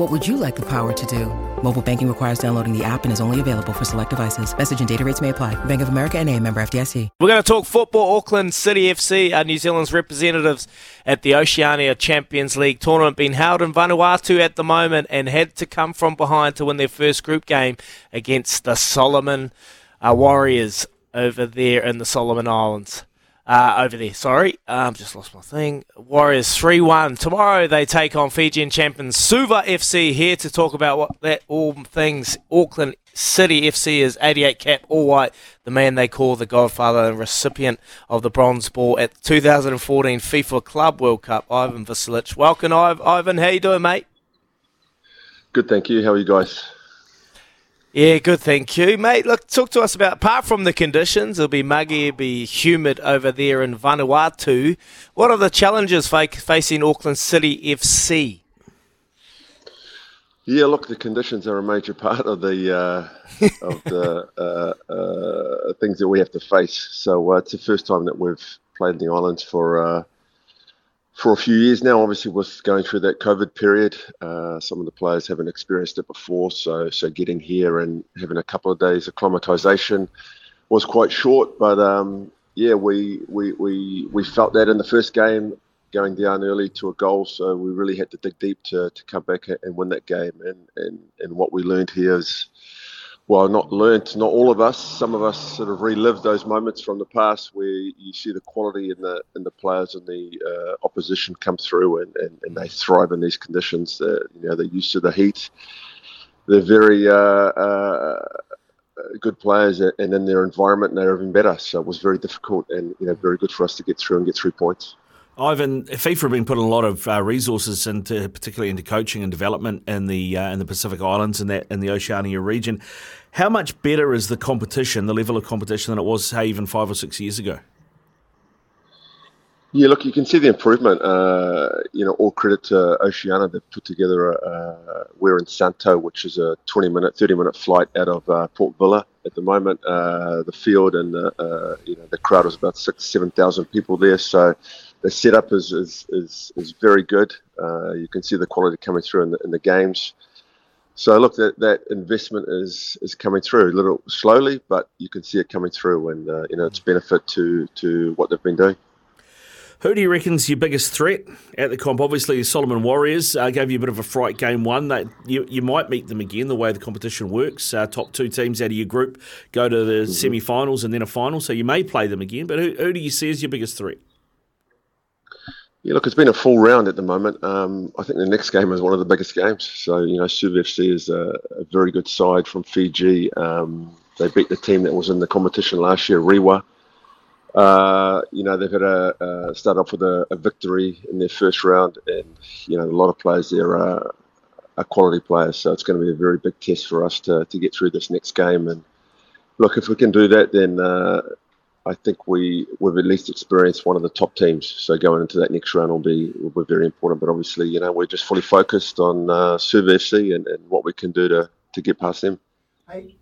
What would you like the power to do? Mobile banking requires downloading the app and is only available for select devices. Message and data rates may apply. Bank of America and a member FDIC. We're going to talk football. Auckland City FC are New Zealand's representatives at the Oceania Champions League tournament being held in Vanuatu at the moment and had to come from behind to win their first group game against the Solomon uh, Warriors over there in the Solomon Islands uh, over there. Sorry, um, just lost my thing. Warriors three one tomorrow. They take on Fijian champions Suva FC. Here to talk about what that all things Auckland City FC is 88 cap all white. The man they call the Godfather and recipient of the bronze ball at the 2014 FIFA Club World Cup. Ivan Vicelich. Welcome, Ivan. How you doing, mate? Good, thank you. How are you guys? Yeah, good, thank you, mate. Look, talk to us about apart from the conditions. It'll be muggy, it'll be humid over there in Vanuatu. What are the challenges facing Auckland City FC? Yeah, look, the conditions are a major part of the uh, of the uh, uh, things that we have to face. So uh, it's the first time that we've played in the islands for uh, for a few years now. Obviously, with going through that COVID period. Uh, some of the players haven't experienced it before, so so getting here and having a couple of days of acclimatization was quite short. But um, yeah, we, we we we felt that in the first game, going down early to a goal. So we really had to dig deep to, to come back and win that game. And and and what we learned here is well, not learnt, not all of us. Some of us sort of relived those moments from the past where you see the quality in the in the players and the uh, opposition come through and, and, and, they thrive in these conditions. Uh, you know, they're used to the heat. They're very uh, uh good players, and in their environment, they're even better. So it was very difficult and you know very good for us to get through and get three points. Ivan, FIFA have been putting a lot of uh, resources into, particularly into coaching and development in the uh, in the Pacific Islands and that in the Oceania region. How much better is the competition, the level of competition, than it was, say, even five or six years ago? Yeah, look, you can see the improvement. Uh, you know, all credit to Oceania. They've put together. A, we're in Santo, which is a 20-minute, 30-minute flight out of uh, Port Vila at the moment. Uh, the field and uh, you know the crowd was about six, seven thousand people there. So the setup is is, is, is very good. Uh, you can see the quality coming through in the, in the games. So look, that, that investment is is coming through a little slowly, but you can see it coming through, and uh, you know it's benefit to to what they've been doing. Who do you reckon's your biggest threat at the comp? Obviously, the Solomon Warriors uh, gave you a bit of a fright game one. That you, you might meet them again the way the competition works. Uh, top two teams out of your group go to the mm-hmm. semi-finals and then a final, so you may play them again. But who, who do you see as your biggest threat? Yeah, look, it's been a full round at the moment. Um, I think the next game is one of the biggest games. So, you know, Suva FC is a, a, very good side from Fiji. Um, they beat the team that was in the competition last year, Rewa. Uh, you know, they've had a, start off with a, a, victory in their first round, and you know, a lot of players there are, are quality players. So it's going to be a very big test for us to, to get through this next game. And look, if we can do that, then uh, I think we we've at least experienced one of the top teams. So going into that next round will be will be very important. But obviously, you know, we're just fully focused on uh, FC and, and what we can do to to get past them. Hey.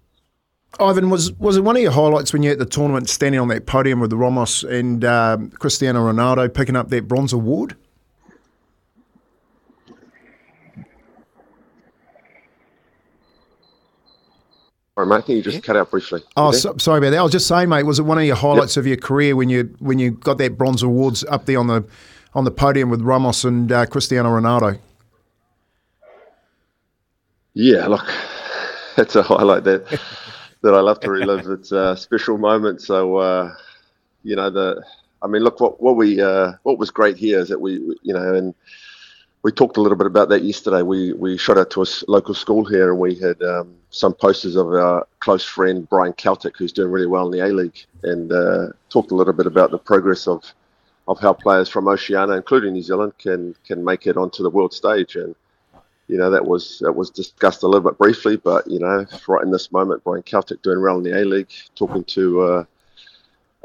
Ivan, was was it one of your highlights when you're at the tournament, standing on that podium with Ramos and um, Cristiano Ronaldo picking up that bronze award? Sorry, mate. I think you just yeah. cut out briefly. Oh, so, sorry about that. I was just saying, mate. Was it one of your highlights yep. of your career when you when you got that bronze awards up there on the on the podium with Ramos and uh, Cristiano Ronaldo? Yeah, look, that's a highlight that that I love to relive. It's a special moment. So uh, you know the. I mean, look what what we uh, what was great here is that we you know and we talked a little bit about that yesterday. We we shot out to a local school here, and we had um, some posters of our close friend Brian Kaltak, who's doing really well in the A League, and uh, talked a little bit about the progress of of how players from Oceania, including New Zealand, can can make it onto the world stage. And you know that was that was discussed a little bit briefly, but you know right in this moment, Brian Kaltak doing well in the A League, talking to. Uh,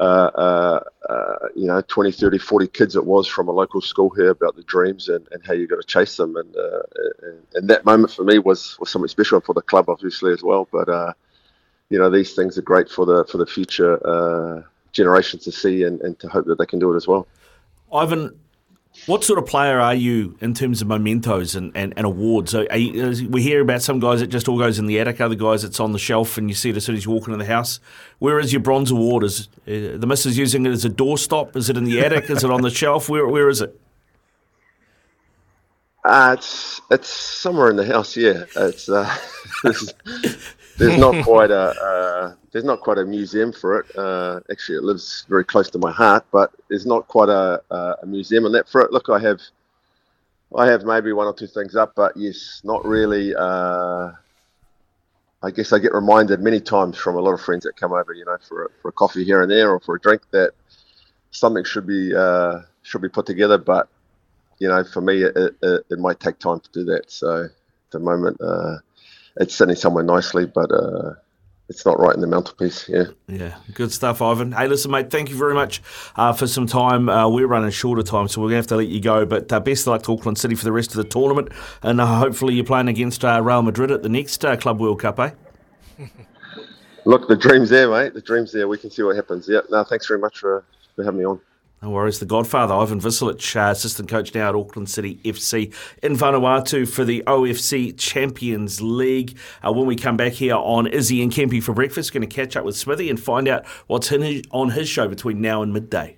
uh, uh, uh, you know, 20, 30, 40 kids it was from a local school here about the dreams and, and how you got to chase them. And, uh, and, and that moment for me was, was something special for the club, obviously, as well. But, uh, you know, these things are great for the, for the future generations to see and, and to hope that they can do it as well. Ivan, what sort of player are you in terms of mementos and, and, and awards? You, we hear about some guys that just all goes in the attic, other guys it's on the shelf and you see it as soon as you walk into the house. Where is your bronze award? Is uh, the missus using it as a doorstop? Is it in the attic? is it on the shelf? Where where is it? Uh, it's it's somewhere in the house. Yeah, it's uh, there's not quite a uh, there's not quite a museum for it. Uh, actually, it lives very close to my heart, but there's not quite a, a museum on that for it. Look, I have I have maybe one or two things up, but yes, not really. Uh, I guess I get reminded many times from a lot of friends that come over, you know, for a, for a coffee here and there or for a drink that something should be uh, should be put together. But you know, for me, it, it, it might take time to do that. So at the moment uh, it's sitting somewhere nicely, but uh, it's not right in the mantelpiece. Yeah. Yeah. Good stuff, Ivan. Hey, listen, mate, thank you very much uh, for some time. Uh, we're running shorter time, so we're going to have to let you go. But uh, best of luck to Auckland City for the rest of the tournament. And uh, hopefully you're playing against uh, Real Madrid at the next uh, Club World Cup, eh? Look, the dream's there, mate. The dream's there. We can see what happens. Yeah. No, thanks very much for, for having me on. No worries. The Godfather, Ivan Vicelich, uh, assistant coach now at Auckland City FC in Vanuatu for the OFC Champions League. Uh, when we come back here on Izzy and Kempy for breakfast, going to catch up with Smithy and find out what's his, on his show between now and midday.